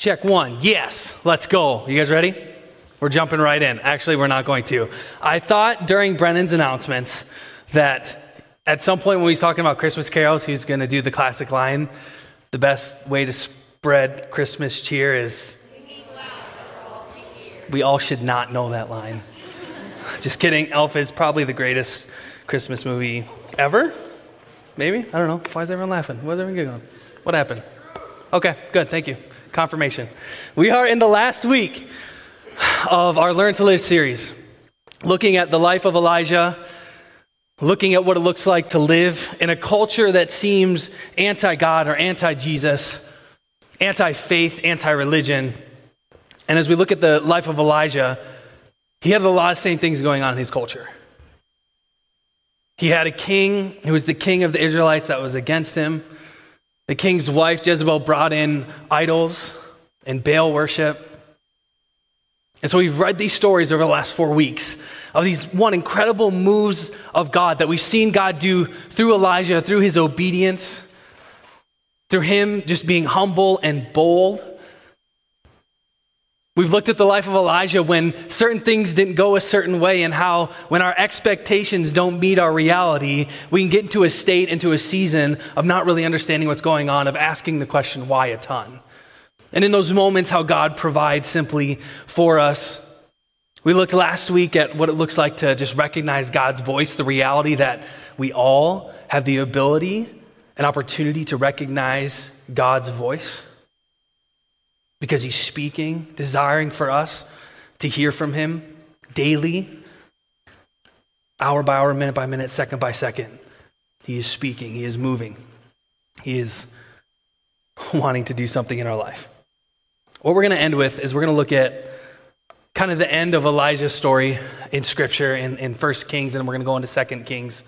Check one. Yes, let's go. You guys ready? We're jumping right in. Actually, we're not going to. I thought during Brennan's announcements that at some point when he's talking about Christmas carols, he was going to do the classic line the best way to spread Christmas cheer is. We all should not know that line. Just kidding. Elf is probably the greatest Christmas movie ever. Maybe? I don't know. Why is everyone laughing? Why is everyone giggling? What happened? Okay, good. Thank you. Confirmation. We are in the last week of our Learn to Live series, looking at the life of Elijah, looking at what it looks like to live in a culture that seems anti God or anti Jesus, anti faith, anti religion. And as we look at the life of Elijah, he had a lot of same things going on in his culture. He had a king who was the king of the Israelites that was against him. The king's wife, Jezebel, brought in idols and Baal worship. And so we've read these stories over the last four weeks of these one incredible moves of God that we've seen God do through Elijah, through his obedience, through him just being humble and bold. We've looked at the life of Elijah when certain things didn't go a certain way, and how when our expectations don't meet our reality, we can get into a state, into a season of not really understanding what's going on, of asking the question, why a ton? And in those moments, how God provides simply for us. We looked last week at what it looks like to just recognize God's voice, the reality that we all have the ability and opportunity to recognize God's voice because He's speaking, desiring for us to hear from Him daily, hour by hour, minute by minute, second by second. He is speaking, He is moving, He is wanting to do something in our life. What we're going to end with is we're going to look at kind of the end of Elijah's story in Scripture in, in 1 Kings, and we're going to go into 2 Kings.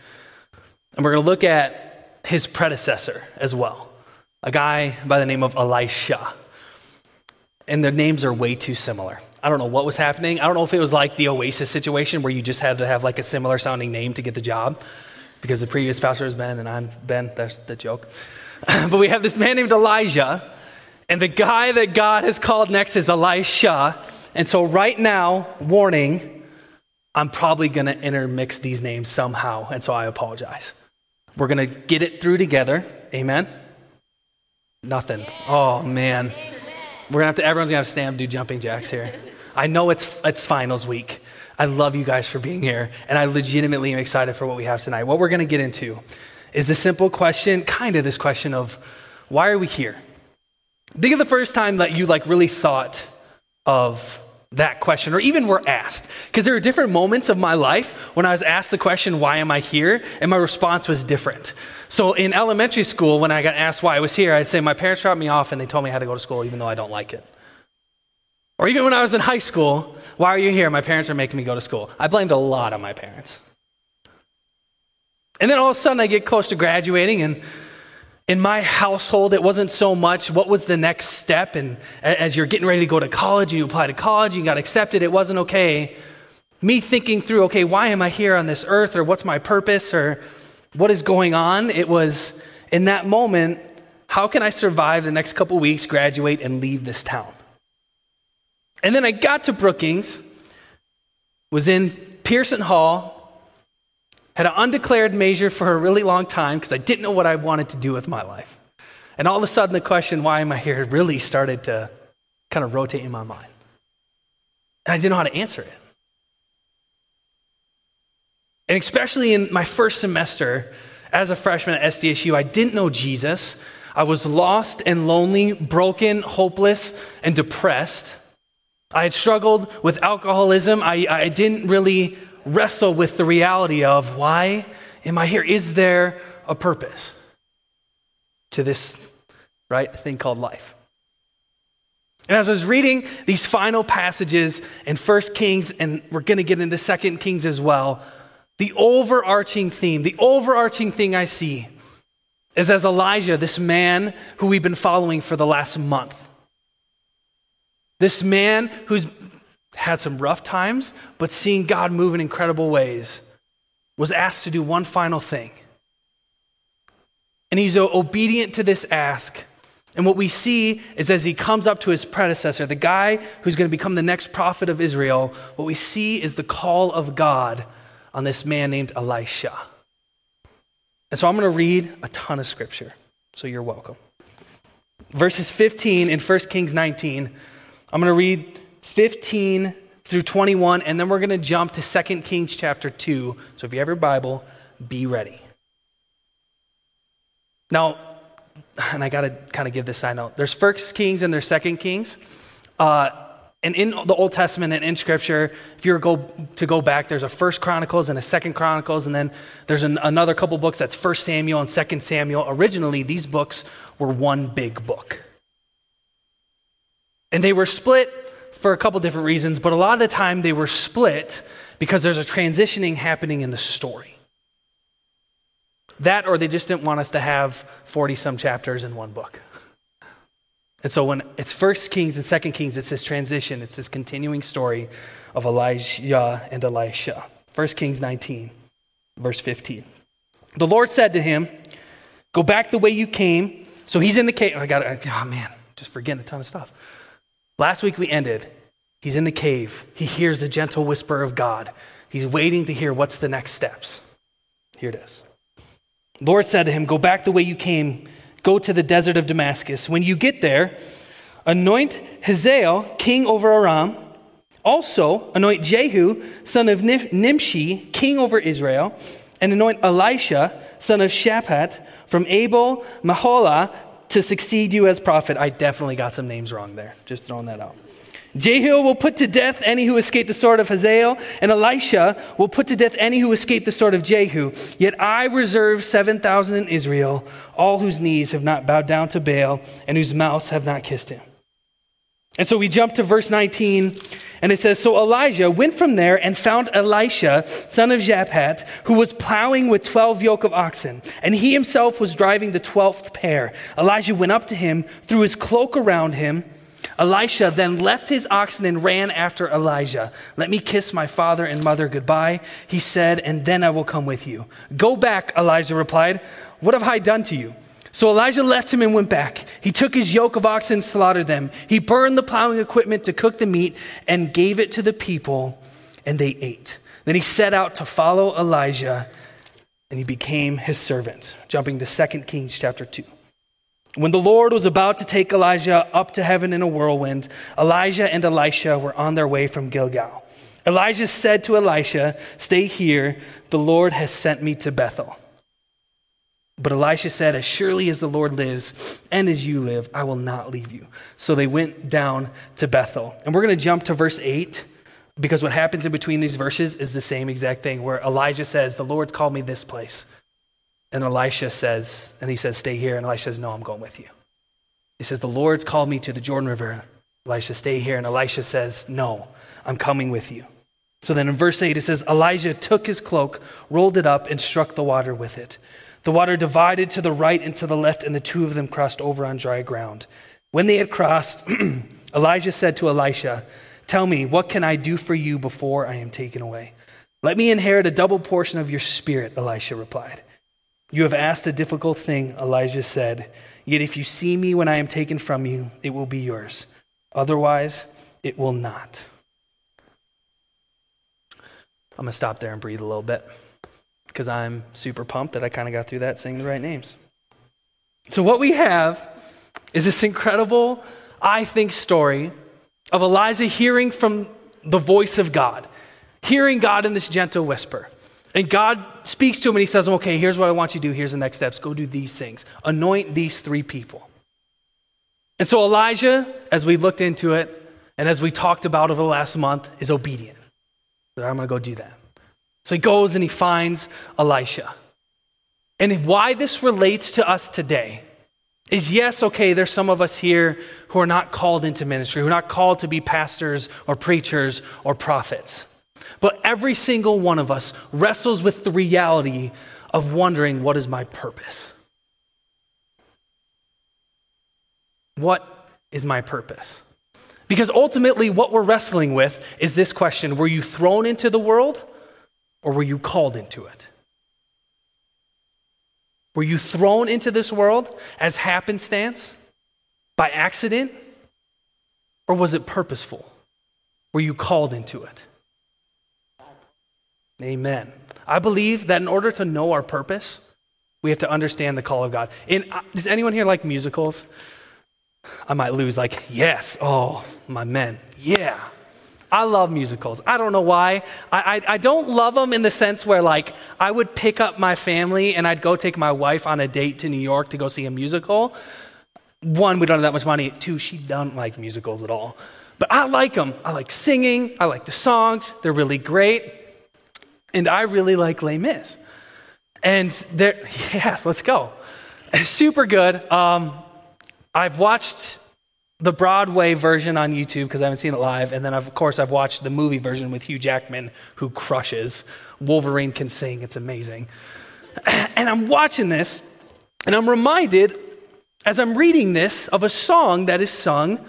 And we're going to look at his predecessor as well, a guy by the name of Elisha. And their names are way too similar. I don't know what was happening. I don't know if it was like the Oasis situation where you just had to have like a similar sounding name to get the job because the previous pastor is Ben and I'm Ben. That's the joke. but we have this man named Elijah and the guy that God has called next is Elisha. And so, right now, warning, I'm probably going to intermix these names somehow. And so, I apologize. We're going to get it through together. Amen? Nothing. Oh, man. We're to have to, everyone's to have stand do jumping jacks here. I know it's, it's finals week. I love you guys for being here. And I legitimately am excited for what we have tonight. What we're to get into is the simple question, kind of this question of why are we here? Think of the first time that you like really thought of that question or even were asked. Because there are different moments of my life when I was asked the question, why am I here? And my response was different. So in elementary school, when I got asked why I was here, I'd say my parents dropped me off and they told me I had to go to school even though I don't like it. Or even when I was in high school, why are you here? My parents are making me go to school. I blamed a lot on my parents. And then all of a sudden I get close to graduating and in my household, it wasn't so much what was the next step. And as you're getting ready to go to college, and you apply to college, you got accepted, it wasn't okay. Me thinking through, okay, why am I here on this earth? Or what's my purpose? Or what is going on? It was in that moment, how can I survive the next couple weeks, graduate, and leave this town? And then I got to Brookings, was in Pierson Hall, had an undeclared major for a really long time because I didn't know what I wanted to do with my life. And all of a sudden, the question, why am I here, really started to kind of rotate in my mind. And I didn't know how to answer it. And especially in my first semester as a freshman at SDSU, I didn't know Jesus. I was lost and lonely, broken, hopeless, and depressed. I had struggled with alcoholism. I, I didn't really wrestle with the reality of why am I here? Is there a purpose to this right thing called life? And as I was reading these final passages in First Kings, and we're going to get into Second Kings as well, the overarching theme, the overarching thing I see is as Elijah, this man who we've been following for the last month, this man who's had some rough times, but seeing God move in incredible ways, was asked to do one final thing. And he's obedient to this ask, And what we see is as he comes up to his predecessor, the guy who's going to become the next prophet of Israel, what we see is the call of God on this man named Elisha. And so I'm going to read a ton of scripture, so you're welcome. Verses 15 in 1 Kings 19. I'm going to read 15 through 21, and then we're going to jump to 2 Kings chapter 2. So if you have your Bible, be ready. Now, and I got to kind of give this side note. There's First Kings and there's Second Kings. Uh, and in the Old Testament and in Scripture, if you were go, to go back, there's a First Chronicles and a Second Chronicles, and then there's an, another couple books that's First Samuel and Second Samuel. Originally, these books were one big book, and they were split for a couple different reasons. But a lot of the time, they were split because there's a transitioning happening in the story. That, or they just didn't want us to have 40 some chapters in one book. And so when it's First Kings and Second Kings, it's this transition, it's this continuing story of Elijah and Elisha. First Kings 19, verse 15. The Lord said to him, Go back the way you came. So he's in the cave. I got it. Oh man, just forgetting a ton of stuff. Last week we ended. He's in the cave. He hears the gentle whisper of God. He's waiting to hear what's the next steps. Here it is. Lord said to him, Go back the way you came, go to the desert of Damascus. When you get there, anoint Hazael king over Aram. Also, anoint Jehu, son of Nimshi, king over Israel, and anoint Elisha, son of Shaphat, from Abel Meholah, to succeed you as prophet. I definitely got some names wrong there, just throwing that out. Jehu will put to death any who escape the sword of Hazael, and Elisha will put to death any who escape the sword of Jehu. Yet I reserve 7,000 in Israel, all whose knees have not bowed down to Baal, and whose mouths have not kissed him. And so we jump to verse 19, and it says So Elijah went from there and found Elisha, son of Shaphat, who was plowing with 12 yoke of oxen, and he himself was driving the 12th pair. Elijah went up to him, threw his cloak around him, Elisha then left his oxen and ran after Elijah. Let me kiss my father and mother goodbye, he said, and then I will come with you. Go back, Elijah replied. What have I done to you? So Elijah left him and went back. He took his yoke of oxen and slaughtered them. He burned the plowing equipment to cook the meat and gave it to the people, and they ate. Then he set out to follow Elijah, and he became his servant. Jumping to 2 Kings chapter 2. When the Lord was about to take Elijah up to heaven in a whirlwind, Elijah and Elisha were on their way from Gilgal. Elijah said to Elisha, Stay here, the Lord has sent me to Bethel. But Elisha said, As surely as the Lord lives and as you live, I will not leave you. So they went down to Bethel. And we're going to jump to verse 8 because what happens in between these verses is the same exact thing where Elijah says, The Lord's called me this place. And Elisha says, and he says, Stay here. And Elisha says, No, I'm going with you. He says, The Lord's called me to the Jordan River. Elisha, stay here. And Elisha says, No, I'm coming with you. So then in verse 8, it says, Elijah took his cloak, rolled it up, and struck the water with it. The water divided to the right and to the left, and the two of them crossed over on dry ground. When they had crossed, Elijah said to Elisha, Tell me, what can I do for you before I am taken away? Let me inherit a double portion of your spirit, Elisha replied. You have asked a difficult thing, Elijah said. Yet if you see me when I am taken from you, it will be yours. Otherwise, it will not. I'm going to stop there and breathe a little bit because I'm super pumped that I kind of got through that saying the right names. So, what we have is this incredible, I think, story of Elijah hearing from the voice of God, hearing God in this gentle whisper. And God speaks to him and he says, Okay, here's what I want you to do. Here's the next steps. Go do these things. Anoint these three people. And so Elijah, as we looked into it and as we talked about over the last month, is obedient. So I'm going to go do that. So he goes and he finds Elisha. And why this relates to us today is yes, okay, there's some of us here who are not called into ministry, who are not called to be pastors or preachers or prophets. But every single one of us wrestles with the reality of wondering what is my purpose? What is my purpose? Because ultimately, what we're wrestling with is this question Were you thrown into the world or were you called into it? Were you thrown into this world as happenstance by accident or was it purposeful? Were you called into it? Amen. I believe that in order to know our purpose, we have to understand the call of God. Uh, does anyone here like musicals? I might lose, like, yes, oh, my men, yeah. I love musicals. I don't know why. I, I, I, don't love them in the sense where, like, I would pick up my family and I'd go take my wife on a date to New York to go see a musical. One, we don't have that much money. Two, she doesn't like musicals at all. But I like them. I like singing. I like the songs. They're really great. And I really like Les Mis. And there, yes, let's go. Super good. Um, I've watched the Broadway version on YouTube because I haven't seen it live, and then of course I've watched the movie version with Hugh Jackman, who crushes. Wolverine can sing; it's amazing. And I'm watching this, and I'm reminded, as I'm reading this, of a song that is sung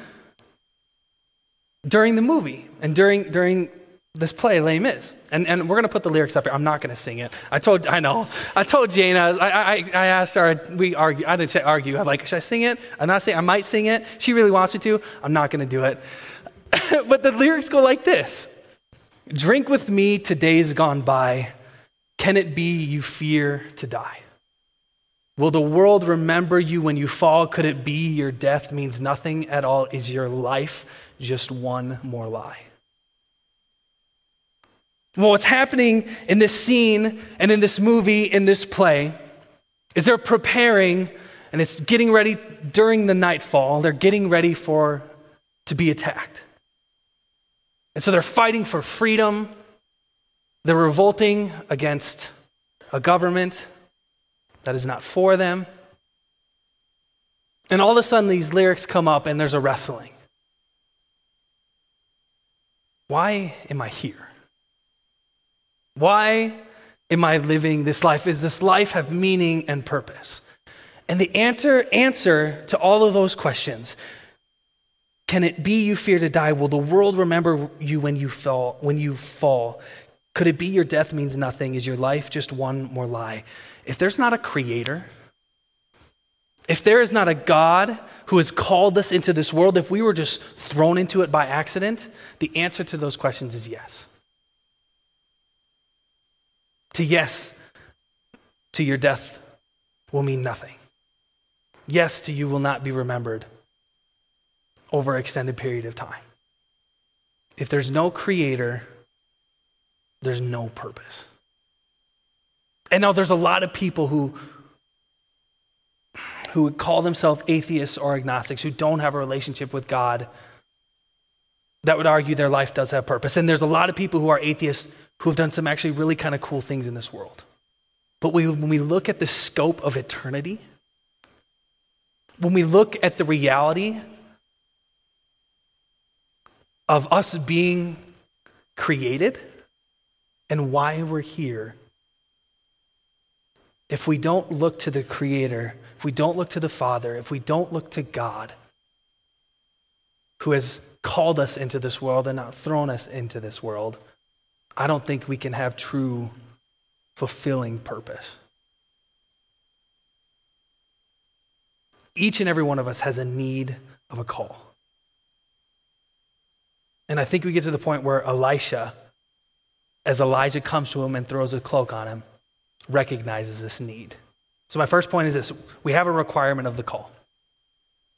during the movie and during during this play, Les Mis. And, and we're going to put the lyrics up here. I'm not going to sing it. I told, I know. I told Jane, I, I, I asked her, we argue, I didn't say argue. I'm like, should I sing it? I'm not saying, I might sing it. She really wants me to. I'm not going to do it. but the lyrics go like this Drink with me to days gone by. Can it be you fear to die? Will the world remember you when you fall? Could it be your death means nothing at all? Is your life just one more lie? Well, what's happening in this scene and in this movie, in this play, is they're preparing and it's getting ready during the nightfall. They're getting ready for to be attacked. And so they're fighting for freedom. They're revolting against a government that is not for them. And all of a sudden, these lyrics come up and there's a wrestling. Why am I here? Why am I living this life? Does this life have meaning and purpose? And the answer, answer to all of those questions can it be you fear to die? Will the world remember you when you fall? When you fall? Could it be your death means nothing? Is your life just one more lie? If there's not a creator, if there is not a God who has called us into this world, if we were just thrown into it by accident, the answer to those questions is yes to yes to your death will mean nothing. Yes to you will not be remembered over an extended period of time. If there's no creator, there's no purpose. And now there's a lot of people who who would call themselves atheists or agnostics who don't have a relationship with God that would argue their life does have purpose. And there's a lot of people who are atheists who have done some actually really kind of cool things in this world. But we, when we look at the scope of eternity, when we look at the reality of us being created and why we're here, if we don't look to the Creator, if we don't look to the Father, if we don't look to God, who has called us into this world and not thrown us into this world, I don't think we can have true, fulfilling purpose. Each and every one of us has a need of a call. And I think we get to the point where Elisha, as Elijah comes to him and throws a cloak on him, recognizes this need. So, my first point is this we have a requirement of the call.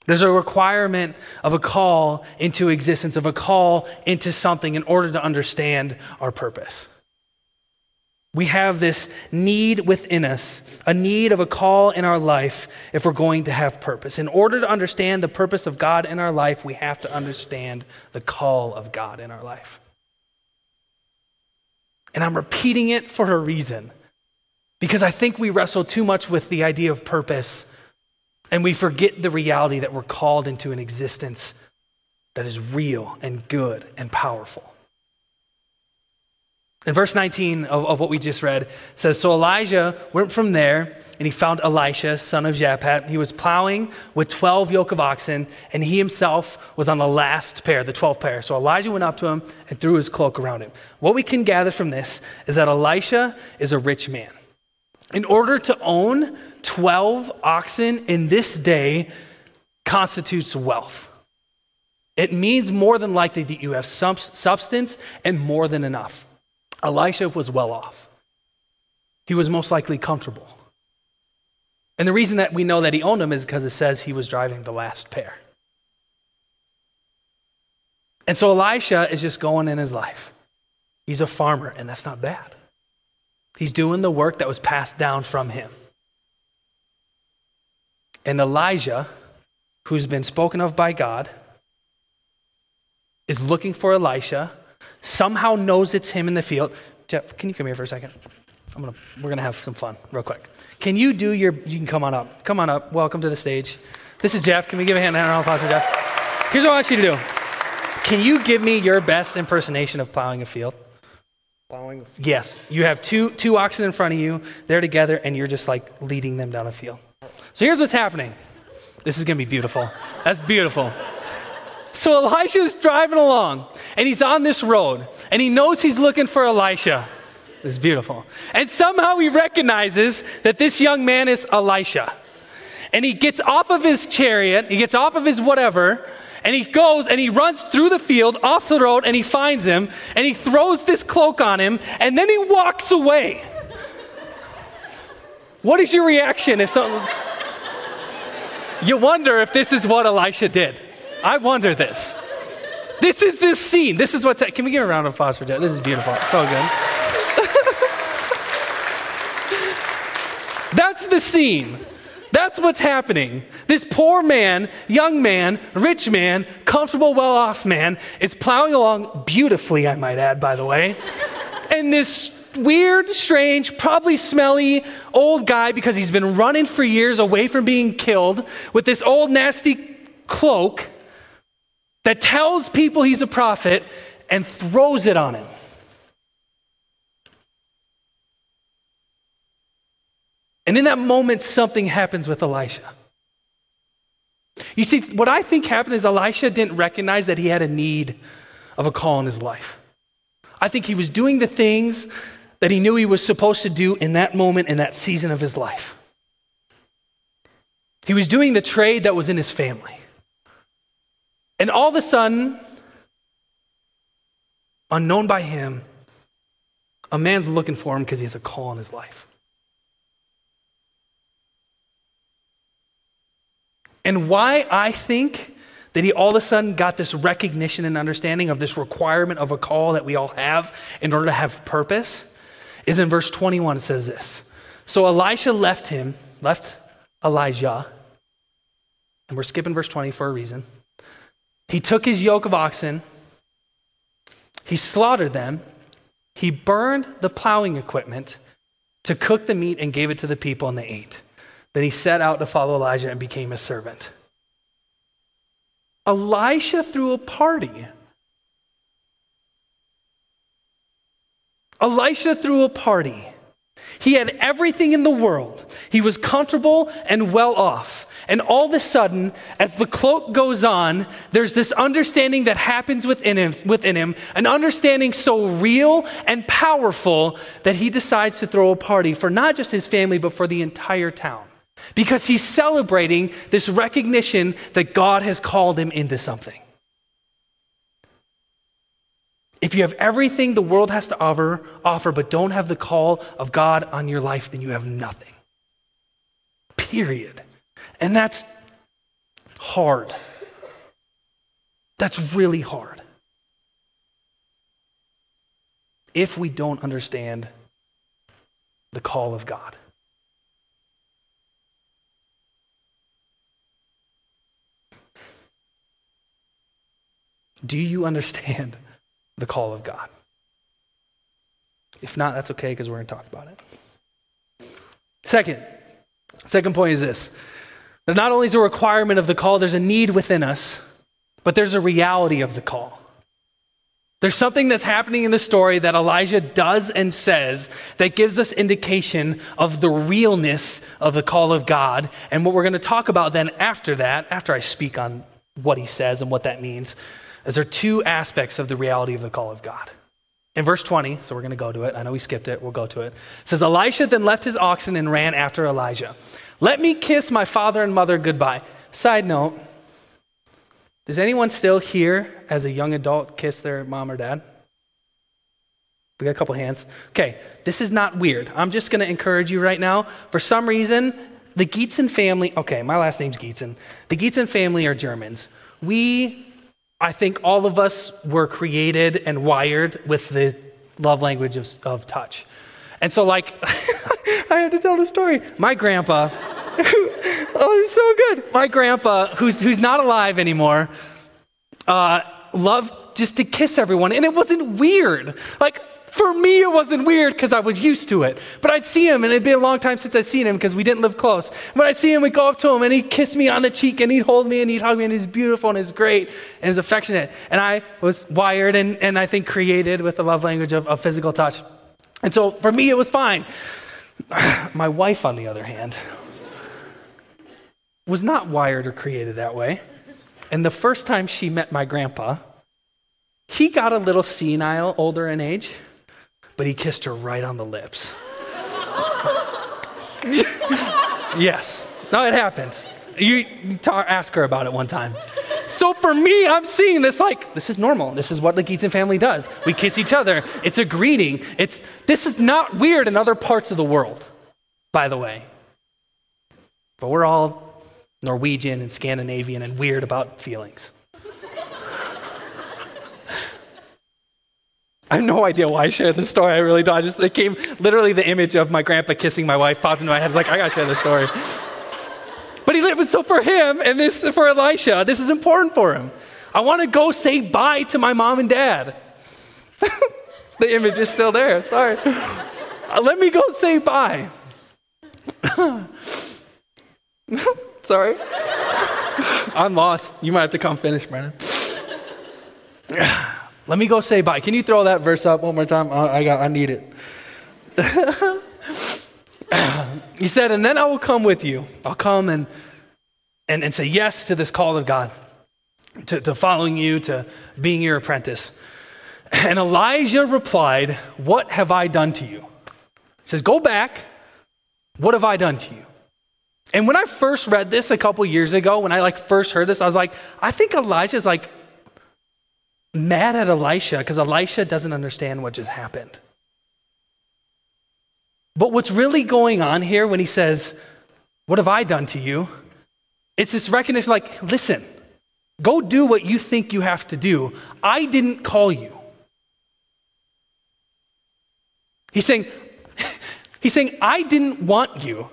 There's a requirement of a call into existence, of a call into something in order to understand our purpose. We have this need within us, a need of a call in our life if we're going to have purpose. In order to understand the purpose of God in our life, we have to understand the call of God in our life. And I'm repeating it for a reason because I think we wrestle too much with the idea of purpose and we forget the reality that we're called into an existence that is real and good and powerful. In verse 19 of, of what we just read says So Elijah went from there and he found Elisha, son of Shaphat. He was plowing with 12 yoke of oxen, and he himself was on the last pair, the 12th pair. So Elijah went up to him and threw his cloak around him. What we can gather from this is that Elisha is a rich man. In order to own 12 oxen in this day, constitutes wealth. It means more than likely that you have substance and more than enough. Elisha was well off. He was most likely comfortable. And the reason that we know that he owned them is because it says he was driving the last pair. And so Elisha is just going in his life. He's a farmer, and that's not bad. He's doing the work that was passed down from him. And Elijah, who's been spoken of by God, is looking for Elisha, somehow knows it's him in the field. Jeff, can you come here for a second? I'm gonna, we're going to have some fun real quick. Can you do your, you can come on up. Come on up. Welcome to the stage. This is Jeff. Can we give a hand, hand round of Jeff? Here's what I want you to do. Can you give me your best impersonation of plowing a field? Plowing? Yes. You have two, two oxen in front of you. They're together, and you're just like leading them down a field. So here's what's happening. This is to be beautiful. That's beautiful. So Elisha's driving along, and he's on this road, and he knows he's looking for Elisha. It's beautiful. And somehow he recognizes that this young man is Elisha. And he gets off of his chariot, he gets off of his whatever, and he goes and he runs through the field, off the road, and he finds him, and he throws this cloak on him, and then he walks away. What is your reaction if something. You wonder if this is what Elisha did. I wonder this. This is this scene. This is what's. Can we give a round of applause for Jeff? This is beautiful. so good. That's the scene. That's what's happening. This poor man, young man, rich man, comfortable, well off man is plowing along beautifully, I might add, by the way. and this weird, strange, probably smelly old guy, because he's been running for years away from being killed, with this old nasty cloak that tells people he's a prophet and throws it on him. And in that moment, something happens with Elisha. You see, what I think happened is Elisha didn't recognize that he had a need of a call in his life. I think he was doing the things that he knew he was supposed to do in that moment, in that season of his life. He was doing the trade that was in his family. And all of a sudden, unknown by him, a man's looking for him because he has a call in his life. And why I think that he all of a sudden got this recognition and understanding of this requirement of a call that we all have in order to have purpose is in verse 21. It says this So Elisha left him, left Elijah, and we're skipping verse 20 for a reason. He took his yoke of oxen, he slaughtered them, he burned the plowing equipment to cook the meat and gave it to the people, and they ate. Then he set out to follow Elijah and became a servant. Elisha threw a party. Elisha threw a party. He had everything in the world. He was comfortable and well off. And all of a sudden, as the cloak goes on, there's this understanding that happens within him, within him, an understanding so real and powerful that he decides to throw a party for not just his family, but for the entire town because he's celebrating this recognition that God has called him into something. If you have everything the world has to offer, offer, but don't have the call of God on your life, then you have nothing. Period. And that's hard. That's really hard. If we don't understand the call of God. Do you understand the call of God? If not, that's okay because we're going to talk about it. Second, second point is this that not only is a requirement of the call, there's a need within us, but there's a reality of the call. There's something that's happening in the story that Elijah does and says that gives us indication of the realness of the call of God. And what we're going to talk about then after that, after I speak on what he says and what that means, is there are two aspects of the reality of the call of God. In verse 20, so we're going to go to it. I know we skipped it. We'll go to it. It says, Elisha then left his oxen and ran after Elijah. Let me kiss my father and mother goodbye. Side note, Does anyone still here as a young adult kiss their mom or dad? We got a couple hands. Okay, this is not weird. I'm just going to encourage you right now. For some reason, the Gietzen family, okay, my last name's Gietzen. The Gietzen family are Germans. We, I think all of us were created and wired with the love language of, of touch. And so, like, I have to tell the story. My grandpa, oh, it's so good. My grandpa, who's, who's not alive anymore, uh, loved just to kiss everyone. And it wasn't weird. Like, for me, it wasn't weird because I was used to it. But I'd see him, and it'd been a long time since I'd seen him because we didn't live close. When I'd see him, we'd go up to him, and he'd kiss me on the cheek, and he'd hold me, and he'd hug me, and he's beautiful, and he's great, and he's affectionate. And I was wired and, and I think created with the love language of, of physical touch. And so for me, it was fine. My wife, on the other hand, was not wired or created that way. And the first time she met my grandpa, he got a little senile, older in age but he kissed her right on the lips. yes. No, it happened. You ask her about it one time. So for me, I'm seeing this like this is normal. This is what the Gietzen family does. We kiss each other. It's a greeting. It's this is not weird in other parts of the world, by the way. But we're all Norwegian and Scandinavian and weird about feelings. I have no idea why I shared this story. I really don't. I just it came literally the image of my grandpa kissing my wife popped into my head. It's like I gotta share this story. But he lived so for him and this for Elisha, this is important for him. I want to go say bye to my mom and dad. the image is still there. Sorry. Uh, let me go say bye. Sorry. I'm lost. You might have to come finish, Brandon. Let me go say bye. Can you throw that verse up one more time? I, got, I need it. he said, and then I will come with you. I'll come and, and, and say yes to this call of God, to, to following you, to being your apprentice. And Elijah replied, What have I done to you? He says, Go back. What have I done to you? And when I first read this a couple years ago, when I like first heard this, I was like, I think Elijah's like mad at Elisha because Elisha doesn't understand what just happened. But what's really going on here when he says, What have I done to you? It's this recognition like, listen, go do what you think you have to do. I didn't call you. He's saying, he's saying, I didn't want you.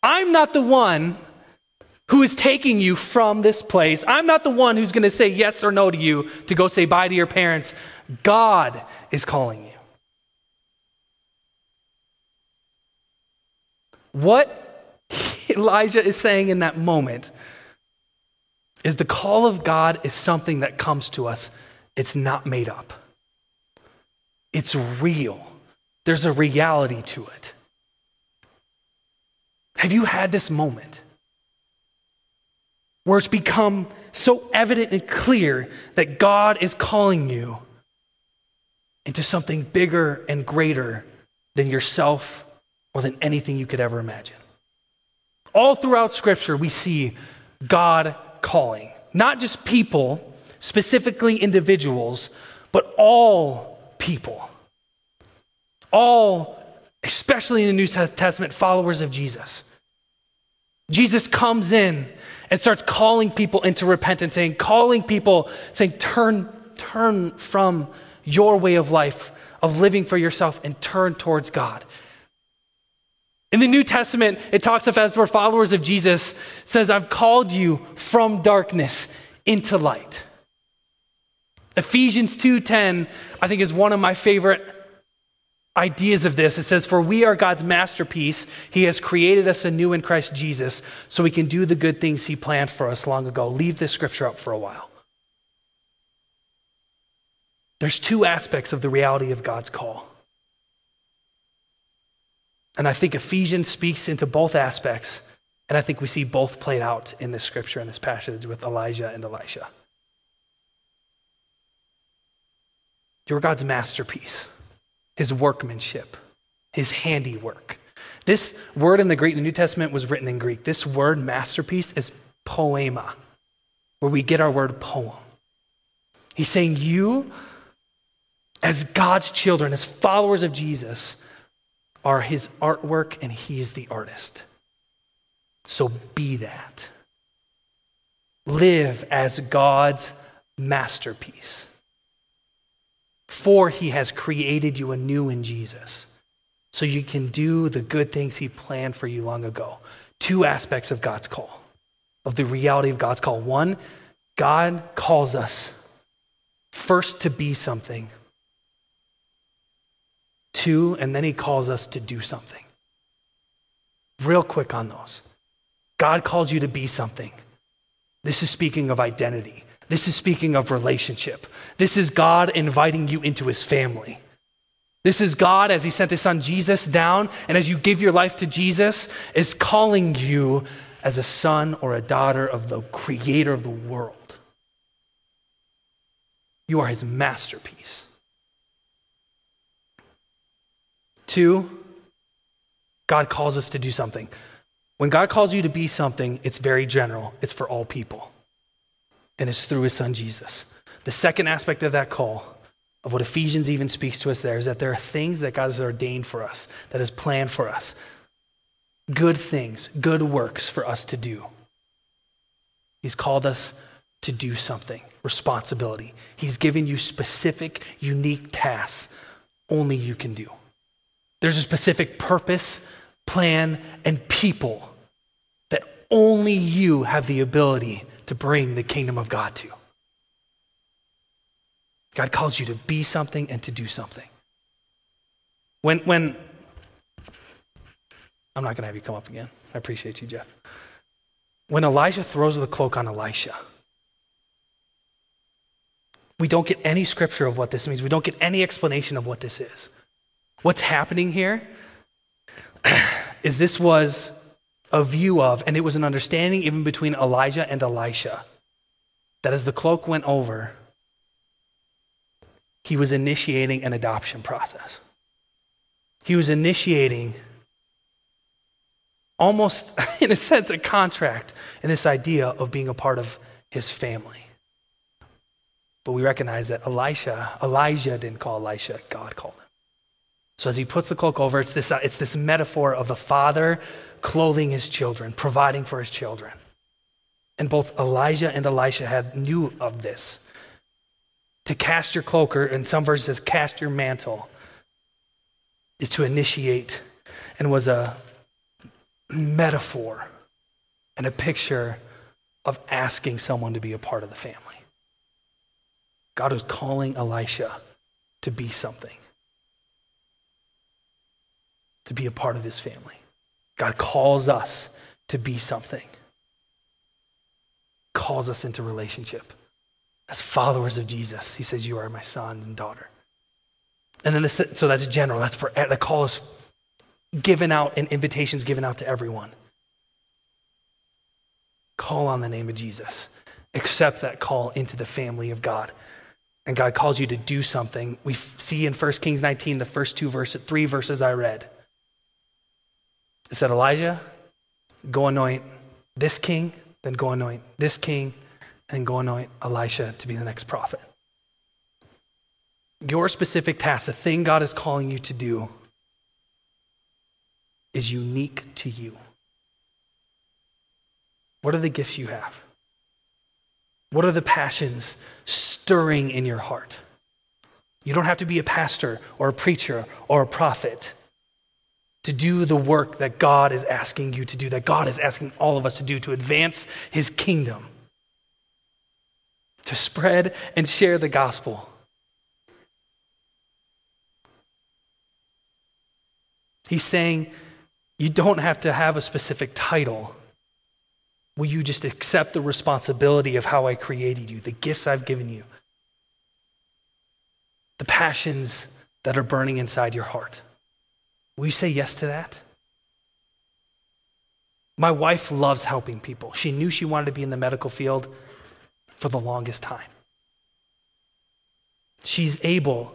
I'm not the one who is taking you from this place. I'm not the one who's going to say yes or no to you to go say bye to your parents. God is calling you. What Elijah is saying in that moment is the call of God is something that comes to us. It's not made up. It's real. There's a reality to it. Have you had this moment? Where it's become so evident and clear that God is calling you into something bigger and greater than yourself or than anything you could ever imagine. All throughout Scripture, we see God calling, not just people, specifically individuals, but all people. All, especially in the New Testament, followers of Jesus. Jesus comes in and starts calling people into repentance, saying, calling people, saying, turn, turn from your way of life, of living for yourself, and turn towards God. In the New Testament, it talks of as we're followers of Jesus, says, I've called you from darkness into light. Ephesians 2:10, I think, is one of my favorite ideas of this. It says, For we are God's masterpiece. He has created us anew in Christ Jesus so we can do the good things He planned for us long ago. Leave this scripture up for a while. There's two aspects of the reality of God's call. And I think Ephesians speaks into both aspects. And I think we see both played out in this scripture, in this passage with Elijah and Elisha. You're God's masterpiece his workmanship, his handiwork. This word in the Greek, the New Testament was written in Greek. This word, masterpiece, is poema, where we get our word poem. He's saying, You, as God's children, as followers of Jesus, are his artwork and he is the artist. So be that. Live as God's masterpiece. For he has created you anew in Jesus so you can do the good things he planned for you long ago. Two aspects of God's call, of the reality of God's call. One, God calls us first to be something. Two, and then he calls us to do something. Real quick on those. God calls you to be something. This is speaking of identity. This is speaking of relationship. This is God inviting you into his family. This is God, as He sent His Son Jesus down, and as you give your life to Jesus, is calling you as a son or a daughter of the Creator of the world. You are His masterpiece. Two, God calls us to do something. When God calls you to be something, it's very general, it's for all people, and it's through His Son Jesus. The second aspect of that call of what Ephesians even speaks to us there is that there are things that God has ordained for us, that has planned for us. Good things, good works for us to do. He's called us to do something, responsibility. He's given you specific, unique tasks only you can do. There's a specific purpose, plan, and people that only you have the ability to bring the kingdom of God to. God calls you to be something and to do something. When, when, I'm not going to have you come up again. I appreciate you, Jeff. When Elijah throws the cloak on Elisha, we don't get any scripture of what this means. We don't get any explanation of what this is. What's happening here is this was a view of, and it was an understanding even between Elijah and Elisha, that as the cloak went over, he was initiating an adoption process. He was initiating almost, in a sense, a contract in this idea of being a part of his family. But we recognize that Elisha, Elijah didn't call Elisha, God called him. So as he puts the cloak over, it's this, uh, it's this metaphor of the father clothing his children, providing for his children. And both Elijah and Elisha had knew of this to cast your cloak, or in some verses says cast your mantle, is to initiate and was a metaphor and a picture of asking someone to be a part of the family. God was calling Elisha to be something, to be a part of his family. God calls us to be something, calls us into relationship as followers of Jesus. He says, You are my son and daughter. And then, so that's general. That's for the call is given out and invitations given out to everyone. Call on the name of Jesus. Accept that call into the family of God. And God calls you to do something. We see in 1 Kings 19, the first two verses, three verses I read. It said, Elijah, go anoint this king, then go anoint this king, and go anoint Elisha to be the next prophet. Your specific task, the thing God is calling you to do, is unique to you. What are the gifts you have? What are the passions stirring in your heart? You don't have to be a pastor or a preacher or a prophet to do the work that God is asking you to do, that God is asking all of us to do to advance his kingdom to spread and share the gospel. He's saying you don't have to have a specific title. Will you just accept the responsibility of how I created you, the gifts I've given you, the passions that are burning inside your heart? Will you say yes to that? My wife loves helping people. She knew she wanted to be in the medical field for the longest time. She's able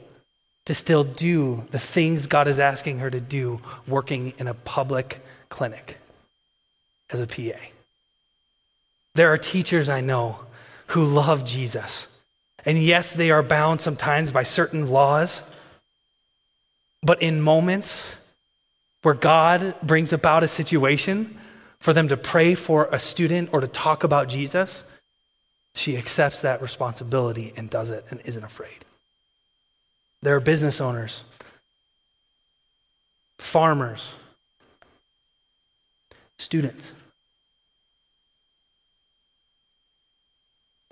to still do the things God is asking her to do working in a public clinic as a PA. There are teachers I know who love Jesus. And yes, they are bound sometimes by certain laws. But in moments where God brings about a situation for them to pray for a student or to talk about Jesus, she accepts that responsibility and does it and isn't afraid. There are business owners, farmers, students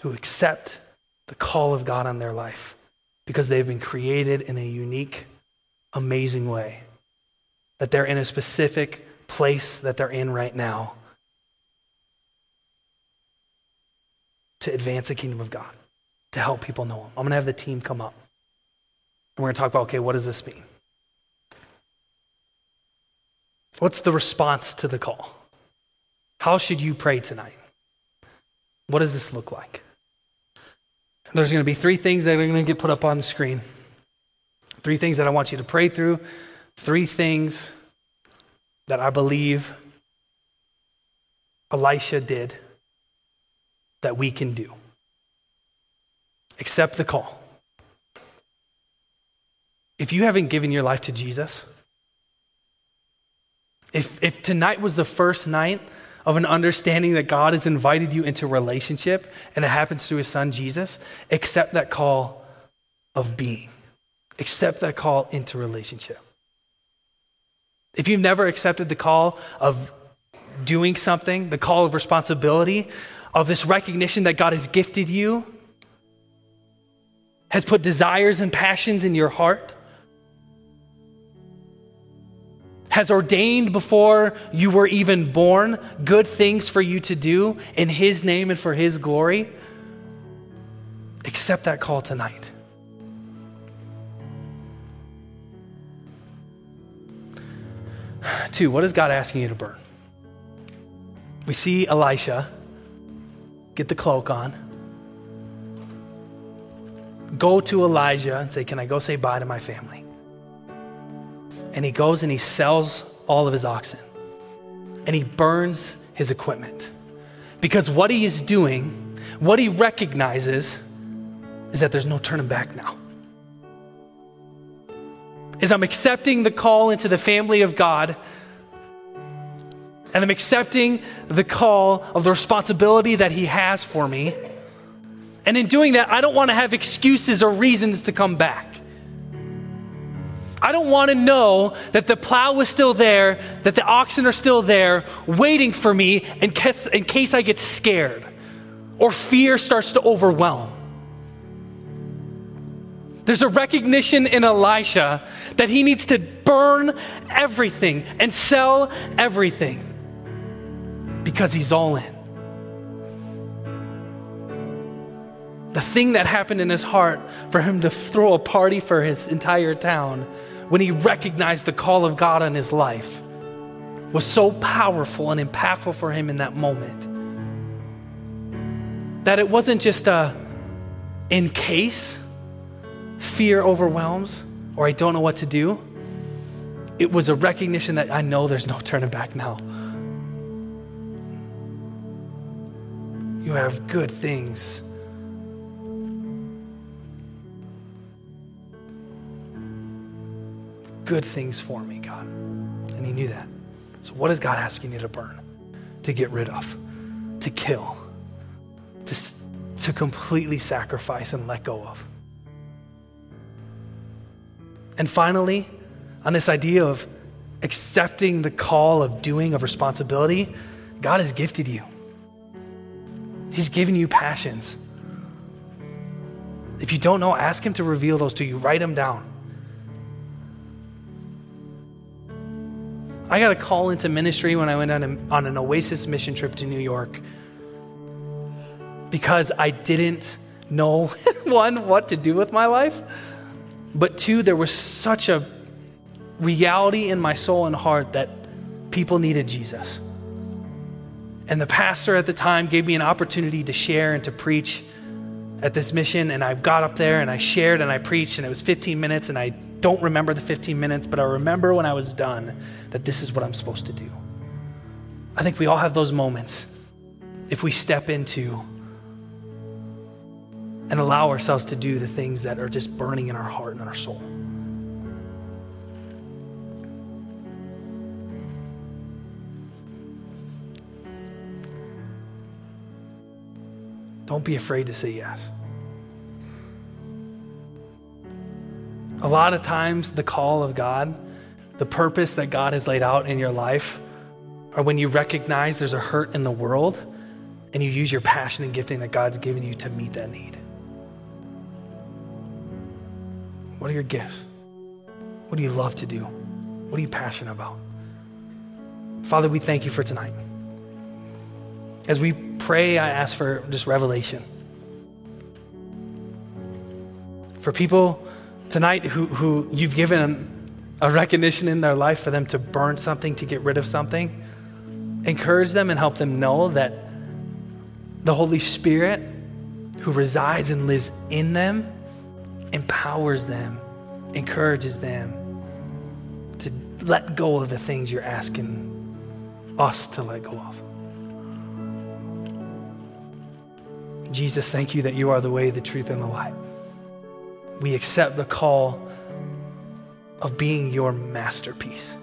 who accept the call of God on their life because they've been created in a unique, amazing way. That they're in a specific place that they're in right now to advance the kingdom of God, to help people know Him. I'm going to have the team come up. And we're going to talk about okay, what does this mean? What's the response to the call? How should you pray tonight? What does this look like? There's going to be three things that are going to get put up on the screen. Three things that I want you to pray through. Three things that I believe Elisha did that we can do. Accept the call. If you haven't given your life to Jesus, if, if tonight was the first night of an understanding that God has invited you into relationship and it happens through his son Jesus, accept that call of being. Accept that call into relationship. If you've never accepted the call of doing something, the call of responsibility, of this recognition that God has gifted you, has put desires and passions in your heart, has ordained before you were even born good things for you to do in His name and for His glory, accept that call tonight. Two, what is God asking you to burn? We see Elisha get the cloak on, go to Elijah and say, Can I go say bye to my family? and he goes and he sells all of his oxen and he burns his equipment. Because what he is doing, what he recognizes, is that there's no turning back now. Is I'm accepting the call into the family of God, and I'm accepting the call of the responsibility that he has for me. And in doing that, I don't want to have excuses or reasons to come back. I don't want to know that the plow is still there, that the oxen are still there, waiting for me in case, in case I get scared or fear starts to overwhelm. There's a recognition in Elisha that he needs to burn everything and sell everything because he's all in. The thing that happened in his heart for him to throw a party for his entire town when he recognized the call of God on his life was so powerful and impactful for him in that moment that it wasn't just a in case fear overwhelms or I don't know what to do. It was a recognition that I know there's no turning back now. Have good things good things for me, God. And he knew that. So, what is God asking you to burn, to get rid of, to kill, to, to completely sacrifice and let go of? And finally, on this idea of accepting the call of doing, of responsibility, God has gifted you. He's given you passions. If you don't know, ask Him to reveal those to you. Write them down. I got a call into ministry when I went on, a, on an Oasis mission trip to New York because I didn't know, one, what to do with my life, but two, there was such a reality in my soul and heart that people needed Jesus. And the pastor at the time gave me an opportunity to share and to preach at this mission. And I got up there and I shared and I preached, and it was 15 minutes, and I don't remember the 15 minutes, but I remember when I was done that this is what I'm supposed to do. I think we all have those moments if we step into and allow ourselves to do the things that are just burning in our heart and our soul. Don't be afraid to say yes. A lot of times, the call of God, the purpose that God has laid out in your life, are when you recognize there's a hurt in the world and you use your passion and gifting that God's given you to meet that need. What are your gifts? What do you love to do? What are you passionate about? Father, we thank you for tonight. As we pray, I ask for just revelation. For people tonight who, who you've given a recognition in their life for them to burn something, to get rid of something, encourage them and help them know that the Holy Spirit who resides and lives in them empowers them, encourages them to let go of the things you're asking us to let go of. Jesus, thank you that you are the way, the truth, and the light. We accept the call of being your masterpiece.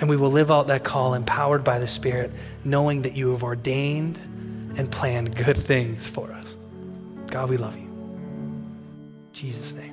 And we will live out that call empowered by the Spirit, knowing that you have ordained and planned good things for us. God, we love you. Jesus' name.